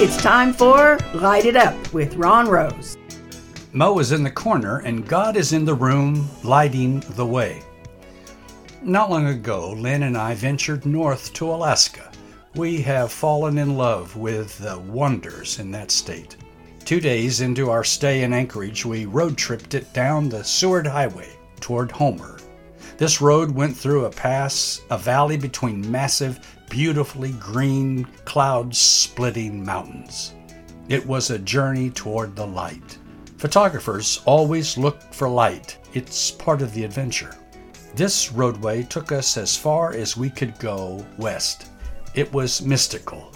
It's time for Light It Up with Ron Rose. Mo is in the corner and God is in the room lighting the way. Not long ago, Lynn and I ventured north to Alaska. We have fallen in love with the wonders in that state. Two days into our stay in Anchorage, we road tripped it down the Seward Highway toward Homer. This road went through a pass, a valley between massive, beautifully green, cloud splitting mountains. It was a journey toward the light. Photographers always look for light, it's part of the adventure. This roadway took us as far as we could go west. It was mystical.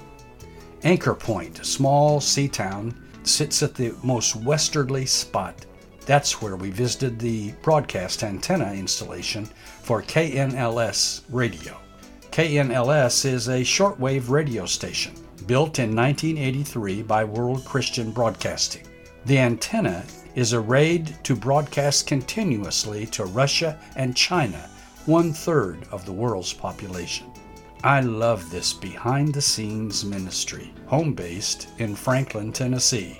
Anchor Point, a small sea town, sits at the most westerly spot. That's where we visited the broadcast antenna installation for KNLS radio. KNLS is a shortwave radio station built in 1983 by World Christian Broadcasting. The antenna is arrayed to broadcast continuously to Russia and China, one third of the world's population. I love this behind the scenes ministry, home based in Franklin, Tennessee.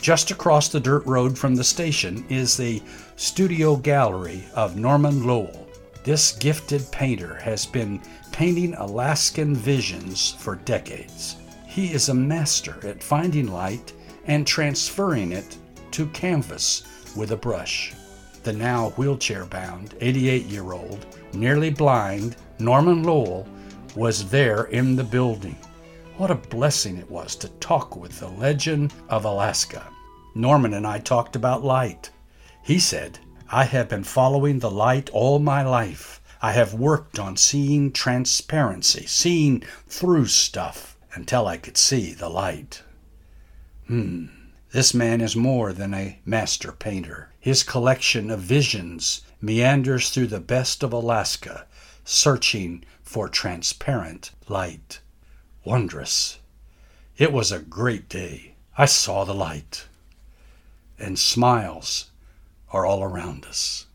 Just across the dirt road from the station is the studio gallery of Norman Lowell. This gifted painter has been painting Alaskan visions for decades. He is a master at finding light and transferring it to canvas with a brush. The now wheelchair bound 88 year old, nearly blind Norman Lowell was there in the building. What a blessing it was to talk with the legend of Alaska. Norman and I talked about light. He said, I have been following the light all my life. I have worked on seeing transparency, seeing through stuff until I could see the light. Hmm. This man is more than a master painter. His collection of visions meanders through the best of Alaska, searching for transparent light. Wondrous. It was a great day. I saw the light. And smiles are all around us.